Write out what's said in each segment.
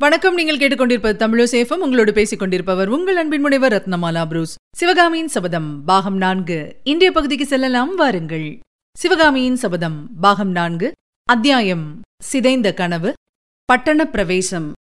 வணக்கம். நீங்கள் கேட்டுக்கொண்டிருப்பது தமிழசேஃபம் உங்களோடு பேசிக் கொண்டிருப்பவர் உங்கள் அன்பின் முனைவர் ரத்னமாலா புரூஸ். சிவகாமியின் சபதம் பாகம் நான்கு. இந்திய பகுதிக்கு செல்லலாம். வாருங்கள். சிவகாமியின் சபதம் பாகம் நான்கு. அத்தியாயம் சிதைந்த கனவு பட்டண பிரவேசம்.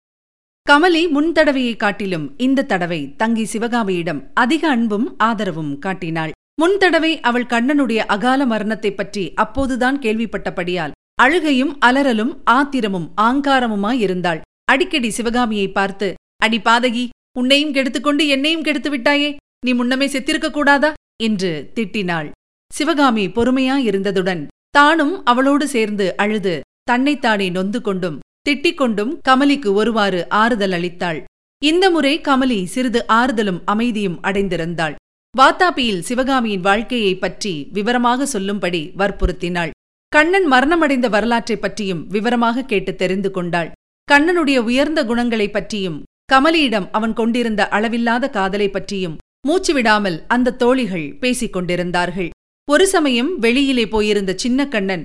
கமலி முன் தடவையை காட்டிலும் இந்த தடவை தங்கி சிவகாமியிடம் அதிக அன்பும் ஆதரவும் காட்டினாள். முன் தடவை அவள் கண்ணனுடைய அகால மரணத்தைப் பற்றி அப்போதுதான் கேள்விப்பட்டபடியால் அழுகையும் அலறலும் ஆத்திரமும் ஆங்காரமுமாயிருந்தாள். அடிக்கடி சிவகாமியை பார்த்து அடி பாதகி உன்னையும் கெடுத்துக்கொண்டு என்னையும் கெடுத்து விட்டாயே நீ முன்னமே செத்திருக்க கூடாதா? என்று திட்டினாள். சிவகாமி பொறுமையாயிருந்ததுடன் தானும் அவளோடு சேர்ந்து அழுது தன்னைத்தானே நொந்து கொண்டும் திட்டிக் கொண்டும் கமலிக்கு ஒருவாறு ஆறுதல் அளித்தாள். இந்த முறை கமலி சிறிது ஆறுதலும் அமைதியும் அடைந்திருந்தாள். வாத்தாப்பியில் சிவகாமியின் வாழ்க்கையைப் பற்றி விவரமாக சொல்லும்படி வற்புறுத்தினாள். கண்ணன் மரணமடைந்த வரலாற்றைப் பற்றியும் விவரமாக கேட்டு தெரிந்து கொண்டாள். கண்ணனுடைய உயர்ந்த குணங்களைப் பற்றியும் கமலியிடம் அவன் கொண்டிருந்த அளவில்லாத காதலை பற்றியும் மூச்சு விடாமல் அந்த தோழிகள் பேசிக் கொண்டிருந்தார்கள். ஒரு சமயம் வெளியிலே போயிருந்த சின்ன கண்ணன்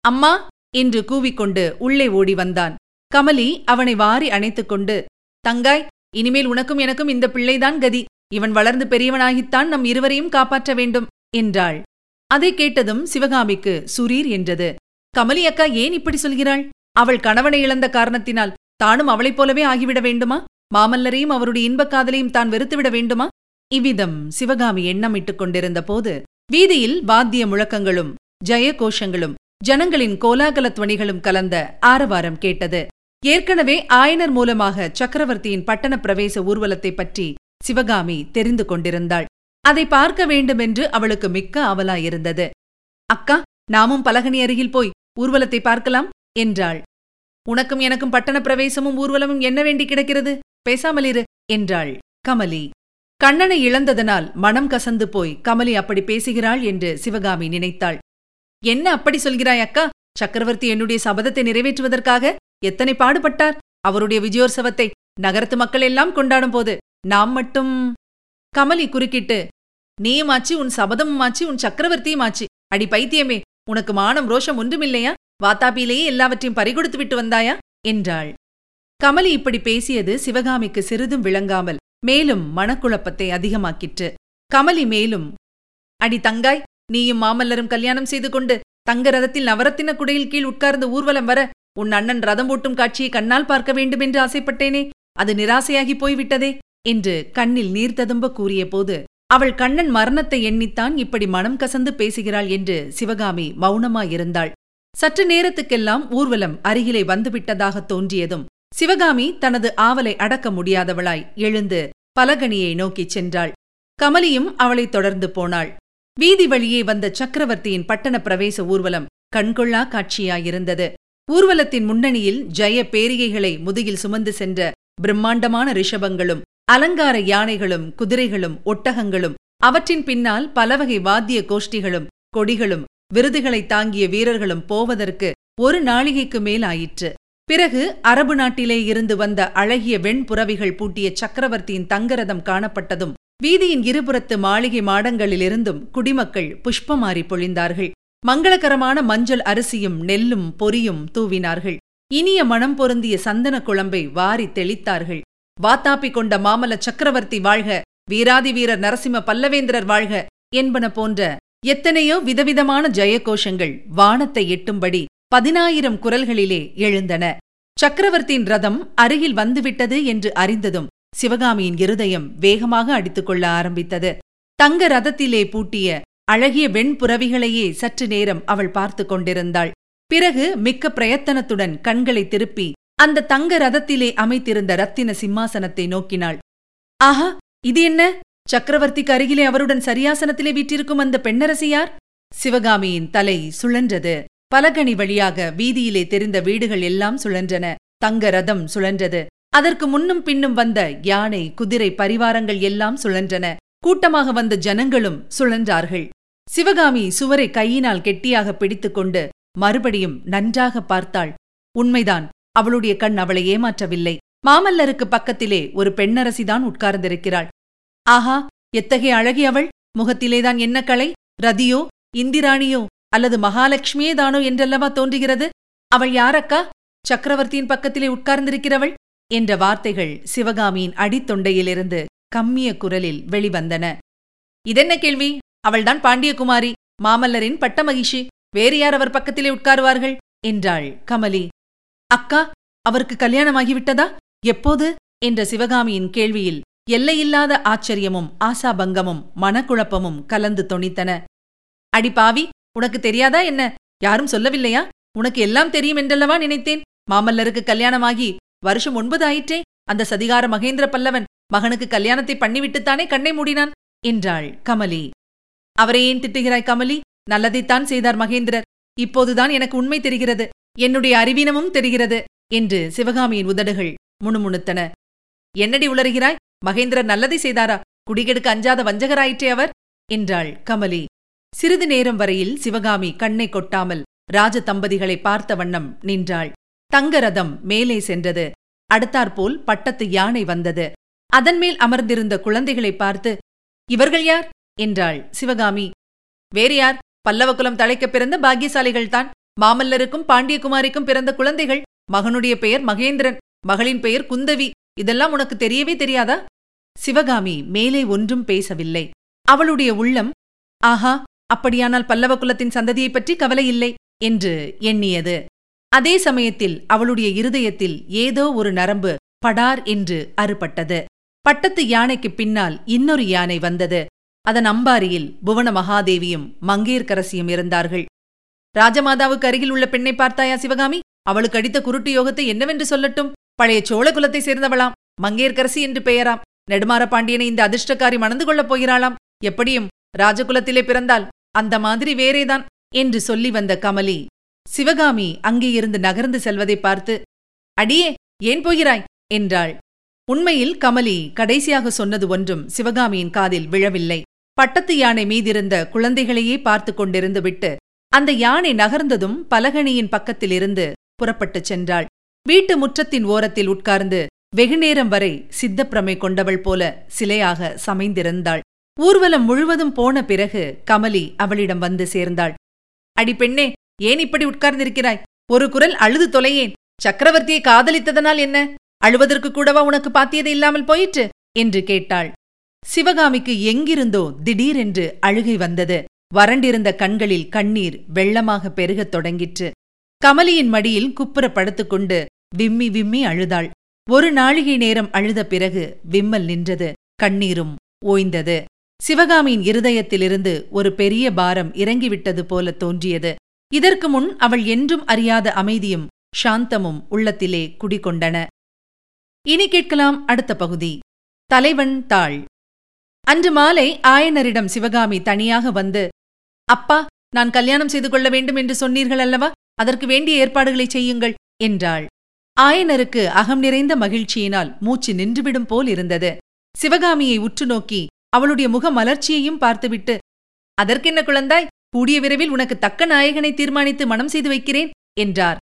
அம்மா என்று கூவிக்கொண்டு உள்ளே ஓடி வந்தான். கமலி அவனை வாரி அணைத்துக் கொண்டு தங்காய் இனிமேல் உனக்கும் எனக்கும் இந்த பிள்ளைதான் கதி. இவன் வளர்ந்து பெரியவனாகித்தான் நம் இருவரையும் காப்பாற்ற வேண்டும் என்றாள். அதை கேட்டதும் சிவகாமிக்கு சுரீர் என்றது. கமலி அக்கா ஏன் இப்படி சொல்கிறாள்? அவள் கணவனை இழந்த காரணத்தினால் தானும் அவளைப் போலவே ஆகிவிட வேண்டுமா? மாமல்லரையும் அவருடைய இன்பக் காதலையும் தான் வெறுத்துவிட வேண்டுமா? இவ்விதம் சிவகாமி எண்ணமிட்டுக் கொண்டிருந்த போது வீதியில் வாத்திய முழக்கங்களும் ஜெய கோஷங்களும் ஜனங்களின் கோலாகல துவனிகளும் கலந்த ஆரவாரம் கேட்டது. ஏற்கனவே ஆயனர் மூலமாக சக்கரவர்த்தியின் பட்டண பிரவேச ஊர்வலத்தைப் பற்றி சிவகாமி தெரிந்து கொண்டிருந்தாள். அதை பார்க்க வேண்டுமென்று அவளுக்கு மிக்க அவலாயிருந்தது. அக்கா நாமும் பலகனி அருகில் போய் ஊர்வலத்தை பார்க்கலாம். என்றாள். உனக்கும் எனக்கும் பட்டண பிரவேசமும் ஊர்வலமும் என்ன வேண்டி கிடக்கிறது? பேசாமலிரு என்றாள் கமலி. கண்ணனை இழந்ததனால் மனம் கசந்து போய் கமலி அப்படி பேசுகிறாள் என்று சிவகாமி நினைத்தாள். என்ன அப்படி சொல்கிறாய் அக்கா? சக்கரவர்த்தி என்னுடைய சபதத்தை நிறைவேற்றுவதற்காக எத்தனை பாடுபட்டார்? அவருடைய விஜயோற்சவத்தை நகரத்து மக்கள் எல்லாம் கொண்டாடும் போது நாம் மட்டும் கமலி குறுக்கிட்டு நீயும் ஆச்சு உன் சபதமும் ஆச்சு உன் சக்கரவர்த்தியும் ஆச்சு. அடி பைத்தியமே உனக்கு மானம் ரோஷம் ஒன்றுமில்லையா? வாத்தாப்பியிலேயே எல்லாவற்றையும் பறிகொடுத்து விட்டு வந்தாயா? என்றாள். கமலி இப்படி பேசியது சிவகாமிக்கு சிறிதும் விளங்காமல் மேலும் மனக்குழப்பத்தை அதிகமாக்கிற்று. கமலி மேலும் அடி தங்காய் நீயும் மாமல்லரும் கல்யாணம் செய்து கொண்டு தங்க ரதத்தில் நவரத்தின குடையில் கீழ் உட்கார்ந்து ஊர்வலம் வர உன் அண்ணன் ரதம் ஓட்டும் காட்சியை கண்ணால் பார்க்க வேண்டுமென்று ஆசைப்பட்டேனே அது நிராசையாகி போய்விட்டதே? என்று கண்ணில் நீர் ததும்ப கூறியபோது அவள் கண்ணன் மரணத்தை எண்ணித்தான் இப்படி மனம் கசந்து பேசுகிறாள் என்று சிவகாமி மௌனமாயிருந்தாள். சற்று நேரத்துக்கெல்லாம் ஊர்வலம் அருகிலே வந்துவிட்டதாக தோன்றியதும் சிவகாமி தனது ஆவலை அடக்க முடியாதவளாய் எழுந்து பலகணியை நோக்கிச் சென்றாள். கமலியும் அவளைத் தொடர்ந்து போனாள். வீதி வழியே வந்த சக்கரவர்த்தியின் பட்டண பிரவேச ஊர்வலம் கண்கொள்ளா காட்சியாயிருந்தது. ஊர்வலத்தின் முன்னணியில் ஜெய பேரிகைகளை முதுகில் சுமந்து சென்ற பிரம்மாண்டமான ரிஷபங்களும் அலங்கார யானைகளும் குதிரைகளும் ஒட்டகங்களும் அவற்றின் பின்னால் பலவகை வாத்திய கோஷ்டிகளும் கொடிகளும் விருதுகளை தாங்கிய வீரர்களும் போவதற்கு ஒரு நாளிகைக்கு மேல் ஆயிற்று பிறகு அரபு நாட்டிலே இருந்து வந்த அழகிய வெண்புறவிகள் பூட்டிய சக்கரவர்த்தியின் தங்கரதம் காணப்பட்டதும் வீதியின் இருபுறத்து மாளிகை மாடங்களிலிருந்தும் குடிமக்கள் புஷ்பமாறி பொழிந்தார்கள். மங்களகரமான மஞ்சள் அரிசியும் நெல்லும் பொரியும் தூவினார்கள். இனிய மனம் பொருந்திய சந்தன குழம்பை வாரி தெளித்தார்கள். வாத்தாப்பி கொண்ட மாமல்ல சக்கரவர்த்தி வாழ்க வீராதி வீரர் நரசிம்ம பல்லவேந்திரர் வாழ்க என்பன போன்ற எத்தனையோ விதவிதமான ஜெயகோஷங்கள் வானத்தை எட்டும்படி பதினாயிரம் குரல்களிலே எழுந்தன. சக்கரவர்த்தியின் ரதம் அருகில் வந்துவிட்டது என்று அறிந்ததும் சிவகாமியின் இருதயம் வேகமாக அடித்துக்கொள்ள ஆரம்பித்தது. தங்க ரதத்திலே பூட்டிய அழகிய வெண்புறவிகளையே சற்று நேரம் அவள் பார்த்து கொண்டிருந்தாள். பிறகு மிக்க பிரயத்தனத்துடன் கண்களை திருப்பி அந்த தங்க ரதத்திலே அமைத்திருந்த ரத்தின சிம்மாசனத்தை நோக்கினாள். ஆஹா இது என்ன? சக்கரவர்த்திக்கு அருகிலே அவருடன் சரியாசனத்திலே வீற்றிருக்கும் அந்த பெண்ணரசியார்? சிவகாமியின் தலை சுழன்றது. பலகணி வழியாக வீதியிலே தெரிந்த வீடுகள் எல்லாம் சுழன்றன. தங்க ரதம் சுழன்றது. அதற்கு முன்னும் பின்னும் வந்த யானை குதிரை பரிவாரங்கள் எல்லாம் சுழன்றன. கூட்டமாக வந்த ஜனங்களும் சுழன்றார்கள். சிவகாமி சுவரை கையினால் கெட்டியாக பிடித்துக்கொண்டு மறுபடியும் நன்றாக பார்த்தாள். உண்மைதான் அவளுடைய கண் அவளை ஏமாற்றவில்லை. மாமல்லருக்கு பக்கத்திலே ஒரு பெண்ணரசிதான் உட்கார்ந்திருக்கிறாள். ஆஹா எத்தகைய அழகி அவள். முகத்திலேதான் என்ன கலை? ரதியோ இந்திராணியோ அல்லது மகாலட்சுமியே தானோ என்றல்லவா தோன்றுகிறது? அவள் யாரக்கா? சக்கரவர்த்தியின் பக்கத்திலே உட்கார்ந்திருக்கிறவள்? என்ற வார்த்தைகள் சிவகாமியின் அடித்தொண்டையிலிருந்து கம்மிய குரலில் வெளிவந்தன. இதென்ன கேள்வி? அவள்தான் பாண்டியகுமாரி மாமல்லரின் பட்ட மகிஷி வேறு யார் அவர் பக்கத்திலே உட்காருவார்கள்? என்றாள் கமலி. அக்கா அவருக்கு கல்யாணமாகிவிட்டதா? எப்போது? என்ற சிவகாமியின் கேள்வியில் எல்லையில்லாத ஆச்சரியமும் ஆசாபங்கமும் மனக்குழப்பமும் கலந்து தொனித்தன. அடி பாவி உனக்கு தெரியாதா என்ன? யாரும் சொல்லவில்லையா? உனக்கு எல்லாம் தெரியும் என்றல்லவா நினைத்தேன்? மாமல்லருக்கு கல்யாணமாகி வருஷம் ஒன்பது ஆயிற்றே அந்த சதிகார மகேந்திர பல்லவன் மகனுக்கு கல்யாணத்தை பண்ணிவிட்டுத்தானே கண்ணை மூடினான்? என்றாள் கமலி. அவரை ஏன் திட்டுகிறாய் கமலி? நல்லதைத்தான் செய்தார் மகேந்திரர். இப்போதுதான் எனக்கு உண்மை தெரிகிறது. என்னுடைய அறிவீனமும் தெரிகிறது என்று சிவகாமியின் உதடுகள் முணுமுணுத்தன. என்னடி உளறுகிறாய்? மகேந்திரன் நல்லதை செய்தாரா? குடிகெடுக்க அஞ்சாத வஞ்சகராயிற்றே அவர்? என்றாள் கமலி. சிறிது நேரம் வரையில் சிவகாமி கண்ணை கொட்டாமல் ராஜ தம்பதிகளை பார்த்த வண்ணம் நின்றாள். தங்கரதம் மேலே சென்றது. அடுத்தாற்போல் பட்டத்து யானை வந்தது. அதன்மேல் அமர்ந்திருந்த குழந்தைகளை பார்த்து இவர்கள் யார்? என்றாள் சிவகாமி. வேறு யார்? பல்லவகுலம் தழைக்கப் பிறந்த பாக்கியசாலிகள்தான் மாமல்லருக்கும் பாண்டியகுமாரிக்கும் பிறந்த குழந்தைகள். மகனுடைய பெயர் மகேந்திரன். மகளின் பெயர் குந்தவி. இதெல்லாம் உனக்கு தெரியவே தெரியாதா? சிவகாமி மேலே ஒன்றும் பேசவில்லை. அவளுடைய உள்ளம் ஆஹா அப்படியானால் பல்லவ குலத்தின் சந்ததியைப் பற்றி கவலையில்லை என்று எண்ணியது. அதே சமயத்தில் அவளுடைய இருதயத்தில் ஏதோ ஒரு நரம்பு படார் என்று அறுபட்டது. பட்டத்து யானைக்கு பின்னால் இன்னொரு யானை வந்தது. அதன் அம்பாரியில் புவன மகாதேவியும் மங்கேற்கரசியும் இருந்தார்கள். ராஜமாதாவுக்கு அருகில் உள்ள பெண்ணை பார்த்தாயா சிவகாமி? அவளுக்கு அடித்த குருட்டு யோகத்தை என்னவென்று சொல்லட்டும்? பழைய சோழ குலத்தை சேர்ந்தவளாம். மங்கேற்கரசி என்று பெயராம். நெடுமாற பாண்டியனை இந்த அதிர்ஷ்டக்காரி மணந்து கொள்ளப் போகிறாளாம். எப்படியும் ராஜகுலத்திலே பிறந்தால் அந்த மாதிரி வேறேதான் என்று சொல்லி வந்த கமலி. சிவகாமி அங்கேயிருந்து நகர்ந்து செல்வதை பார்த்து அடியே ஏன் போகிறாய்? என்றாள். உண்மையில் கமலி கடைசியாக சொன்னது ஒன்றும் சிவகாமியின் காதில் விழவில்லை. பட்டத்து யானை மீதிருந்த குழந்தைகளையே பார்த்து கொண்டிருந்து விட்டு அந்த யானை நகர்ந்ததும் பலகணியின் பக்கத்திலிருந்து புறப்பட்டுச் சென்றாள். வீட்டு முற்றத்தின் ஓரத்தில் உட்கார்ந்து வெகுநேரம் வரை சித்தப்பிரமை கொண்டவள் போல சிலையாக சமைந்திருந்தாள். ஊர்வலம் முழுவதும் போன பிறகு கமலி அவளிடம் வந்து சேர்ந்தாள். அடி பெண்ணே ஏன் இப்படி உட்கார்ந்திருக்கிறாய்? ஒரு குரல் அழுது தொலையேன். சக்கரவர்த்தியை காதலித்ததனால் என்ன? அழுவதற்கு கூடவா உனக்கு பாத்தியது இல்லாமல் போயிற்று? என்று கேட்டாள். சிவகாமிக்கு எங்கிருந்தோ திடீரென்று அழுகை வந்தது. வறண்டிருந்த கண்களில் கண்ணீர் வெள்ளமாக பெருகத் தொடங்கிற்று. கமலியின் மடியில் குப்புற படுத்துக்கொண்டு விம்மி விம்மி அழுதாள். ஒரு நாழிகை நேரம் அழுத பிறகு விம்மல் நின்றது கண்ணீரும் ஓய்ந்தது. சிவகாமியின் இருதயத்திலிருந்து ஒரு பெரிய பாரம் இறங்கிவிட்டது போல தோன்றியது. இதற்கு முன் அவள் என்றும் அறியாத அமைதியும் சாந்தமும் உள்ளத்திலே குடிகொண்டன. இனி கேட்கலாம் அடுத்த பகுதி. தலைவன் தாள் அன்று மாலை ஆயனரிடம் சிவகாமி தனியாக வந்து அப்பா நான் கல்யாணம் செய்து கொள்ள வேண்டும் என்று சொன்னீர்கள் அல்லவா? அதற்கு வேண்டிய ஏற்பாடுகளை செய்யுங்கள் என்றாள். ஆயனருக்கு அகம் நிறைந்த மகிழ்ச்சியினால் மூச்சு நின்றுவிடும் போல் இருந்தது. சிவகாமியை உற்று நோக்கி அவளுடைய முக மலர்ச்சியையும் பார்த்துவிட்டு அதற்கென்ன குழந்தாய்? கூடிய விரைவில் உனக்கு தக்க நாயகனை தீர்மானித்து மனம் செய்து வைக்கிறேன் என்றார்.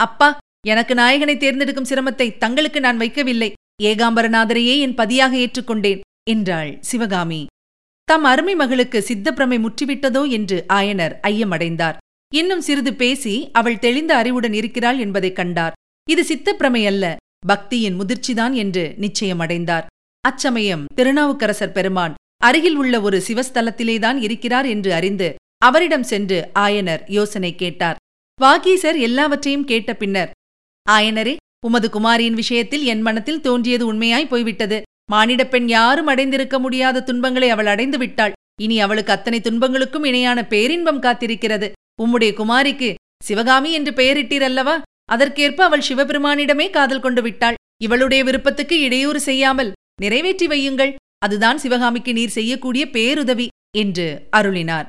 அப்பா எனக்கு நாயகனை தேர்ந்தெடுக்கும் சிரமத்தை தங்களுக்கு நான் வைக்கவில்லை. ஏகாம்பரநாதரையே என் பதியாக ஏற்றுக்கொண்டேன் என்றாள் சிவகாமி. தம் அருமை மகளுக்கு சித்தப்பிரமை முற்றிவிட்டதோ? என்று ஆயனர் ஐயமடைந்தார். இன்னும் சிறிது பேசி அவள் தெளிந்த அறிவுடன் இருக்கிறாள் என்பதைக் கண்டார். இது சித்தப்பிரமை அல்ல. பக்தியின் முதிர்ச்சிதான் என்று நிச்சயமடைந்தார். அச்சமயம் திருநாவுக்கரசர் பெருமான் அருகில் உள்ள ஒரு சிவஸ்தலத்திலேதான் இருக்கிறார் என்று அறிந்து அவரிடம் சென்று ஆயனர் யோசனை கேட்டார். வாகீசர் எல்லாவற்றையும் கேட்ட பின்னர் ஆயனரே உமது குமாரியின் விஷயத்தில் என் மனத்தில் தோன்றியது உண்மையாய் போய்விட்டது. மானிடப் பெண் யாரும் அடைந்திருக்க முடியாத துன்பங்களை அவள் அடைந்து விட்டாள். இனி அவளுக்கு அத்தனை துன்பங்களுக்கும் இணையான பேரின்பம் காத்திருக்கிறது. உம்முடைய குமாரிக்கு சிவகாமி என்று பெயரிட்டீரல்லவா அதற்கேற்ப அவள் சிவபெருமானிடமே காதல் கொண்டு விட்டாள். இவளுடைய விருப்பத்துக்கு இடையூறு செய்யாமல் நிறைவேற்றி வையுங்கள். அதுதான் சிவகாமிக்கு நீர் செய்யக்கூடிய பேருதவி என்று அருளினார்.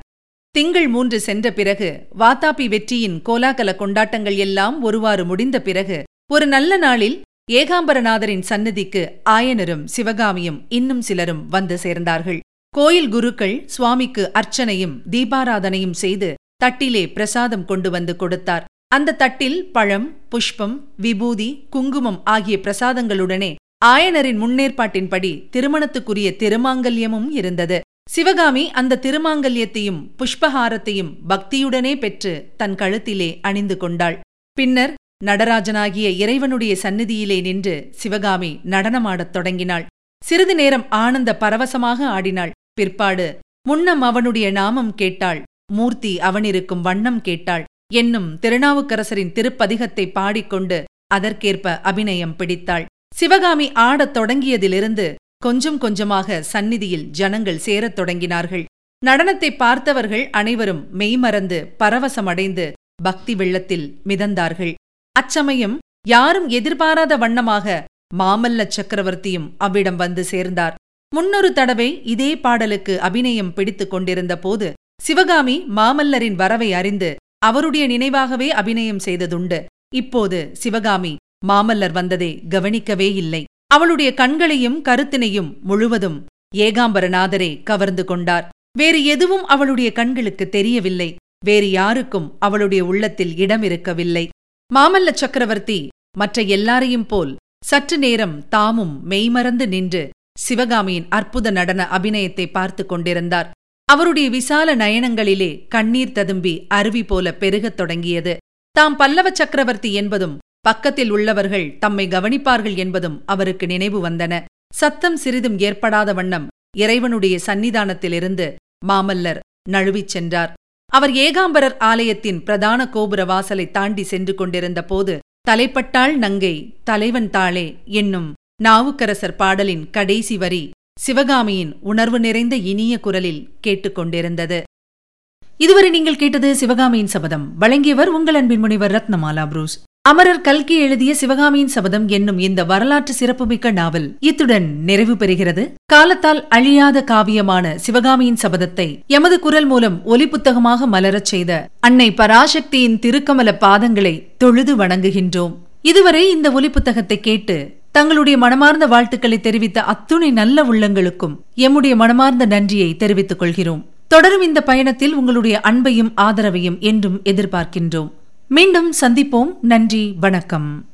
திங்கள் மூன்று சென்ற பிறகு வாத்தாபி வெற்றியின் கோலாகல கொண்டாட்டங்கள் எல்லாம் ஒருவாறு முடிந்த பிறகு ஒரு நல்ல நாளில் ஏகாம்பரநாதரின் சன்னதிக்கு ஆயனரும் சிவகாமியும் இன்னும் சிலரும் வந்து சேர்ந்தார்கள். கோயில் குருக்கள் சுவாமிக்கு அர்ச்சனையும் தீபாராதனையும் செய்து தட்டிலே பிரசாதம் கொண்டு வந்து கொடுத்தார். அந்த தட்டில் பழம் புஷ்பம் விபூதி குங்குமம் ஆகிய பிரசாதங்களுடனே ஆயனரின் முன்னேற்பாட்டின்படி திருமணத்துக்குரிய திருமாங்கல்யமும் இருந்தது. சிவகாமி அந்த திருமாங்கல்யத்தையும் புஷ்பஹாரத்தையும் பக்தியுடனே பெற்று தன் கழுத்திலே அணிந்து கொண்டாள். பின்னர் நடராஜனாகிய இறைவனுடைய சந்நிதியிலே நின்று சிவகாமி நடனமாடத் தொடங்கினாள். சிறிது நேரம் ஆனந்த பரவசமாக ஆடினாள். பிற்பாடு முன்னம் அவனுடைய நாமம் கேட்டாள். மூர்த்தி அவனிருக்கும் வண்ணம் கேட்டாள். என்னும் திருநாவுக்கரசரின் திருப்பதிகத்தை பாடிக்கொண்டு அதற்கேற்ப அபிநயம் பிடித்தாள். சிவகாமி ஆடத் தொடங்கியதிலிருந்து கொஞ்சம் கொஞ்சமாக சந்நிதியில் ஜனங்கள் சேரத் தொடங்கினார்கள். நடனத்தை பார்த்தவர்கள் அனைவரும் மெய்மறந்து பரவசமடைந்து பக்தி வெள்ளத்தில் மிதந்தார்கள். அச்சமயம் யாரும் எதிர்பாராத வண்ணமாக மாமல்ல சக்கரவர்த்தியும் அவ்விடம் வந்து சேர்ந்தார். முன்னொரு தடவை இதே பாடலுக்கு அபிநயம் பிடித்துக் கொண்டிருந்த போது சிவகாமி மாமல்லரின் வரவை அறிந்து அவருடைய நினைவாகவே அபிநயம் செய்ததுண்டு. இப்போது சிவகாமி மாமல்லர் வந்ததை கவனிக்கவே இல்லை. அவளுடைய கண்களையும் கருத்தினையும் முழுவதும் ஏகாம்பரநாதரே கவர்ந்து கொண்டார். வேறு எதுவும் அவளுடைய கண்களுக்கு தெரியவில்லை. வேறு யாருக்கும் அவளுடைய உள்ளத்தில் இடம் இருக்கவில்லை மாமல்ல சக்கரவர்த்தி மற்ற எல்லாரையும் போல் சற்று நேரம் தாமும் மெய்மறந்து நின்று சிவகாமியின் அற்புத நடன அபிநயத்தை பார்த்து கொண்டிருந்தார். அவருடைய விசால நயனங்களிலே கண்ணீர் ததும்பி அருவி போல பெருகத் தொடங்கியது. தாம் பல்லவ சக்கரவர்த்தி என்பதும் பக்கத்தில் உள்ளவர்கள் தம்மை கவனிப்பார்கள் என்பதும் அவருக்கு நினைவு வந்தன. சத்தம் சிறிதும் ஏற்படாத வண்ணம் இறைவனுடைய சந்நிதானத்திலிருந்து மாமல்லர் நழுவிச் சென்றார். அவர் ஏகாம்பரர் ஆலயத்தின் பிரதான கோபுர வாசலை தாண்டி சென்று கொண்டிருந்த போது தலைப்பட்டாள் நங்கை தலைவன் தாளே என்னும் நாவுக்கரசர் பாடலின் கடைசி வரி சிவகாமியின் உணர்வு நிறைந்த இனிய குரலில் கேட்டுக்கொண்டிருந்தது இதுவரை நீங்கள் கேட்டது சிவகாமியின் சபதம். வழங்கியவர் உங்கள் அன்பின் முனைவர் ரத்னமாலா புரூஸ். அமரர் கல்கி எழுதிய சிவகாமியின் சபதம் என்னும் இந்த வரலாற்று சிறப்புமிக்க நாவல் இத்துடன் நிறைவு பெறுகிறது. காலத்தால் அழியாத காவியமான சிவகாமியின் சபதத்தை எமது குரல் மூலம் ஒலி புத்தகமாக மலரச் செய்த அன்னை பராசக்தியின் திருக்கமல பாதங்களை தொழுது வணங்குகின்றோம். இதுவரை இந்த ஒலி புத்தகத்தை கேட்டு தங்களுடைய மனமார்ந்த வாழ்த்துக்களை தெரிவித்த அத்துணை நல்ல உள்ளங்களுக்கும் எம்முடைய மனமார்ந்த நன்றியை தெரிவித்துக் கொள்கிறோம். தொடரும் இந்த பயணத்தில் உங்களுடைய அன்பையும் ஆதரவையும் என்றும் எதிர்பார்க்கின்றோம். மீண்டும் சந்திப்போம். நன்றி வணக்கம்.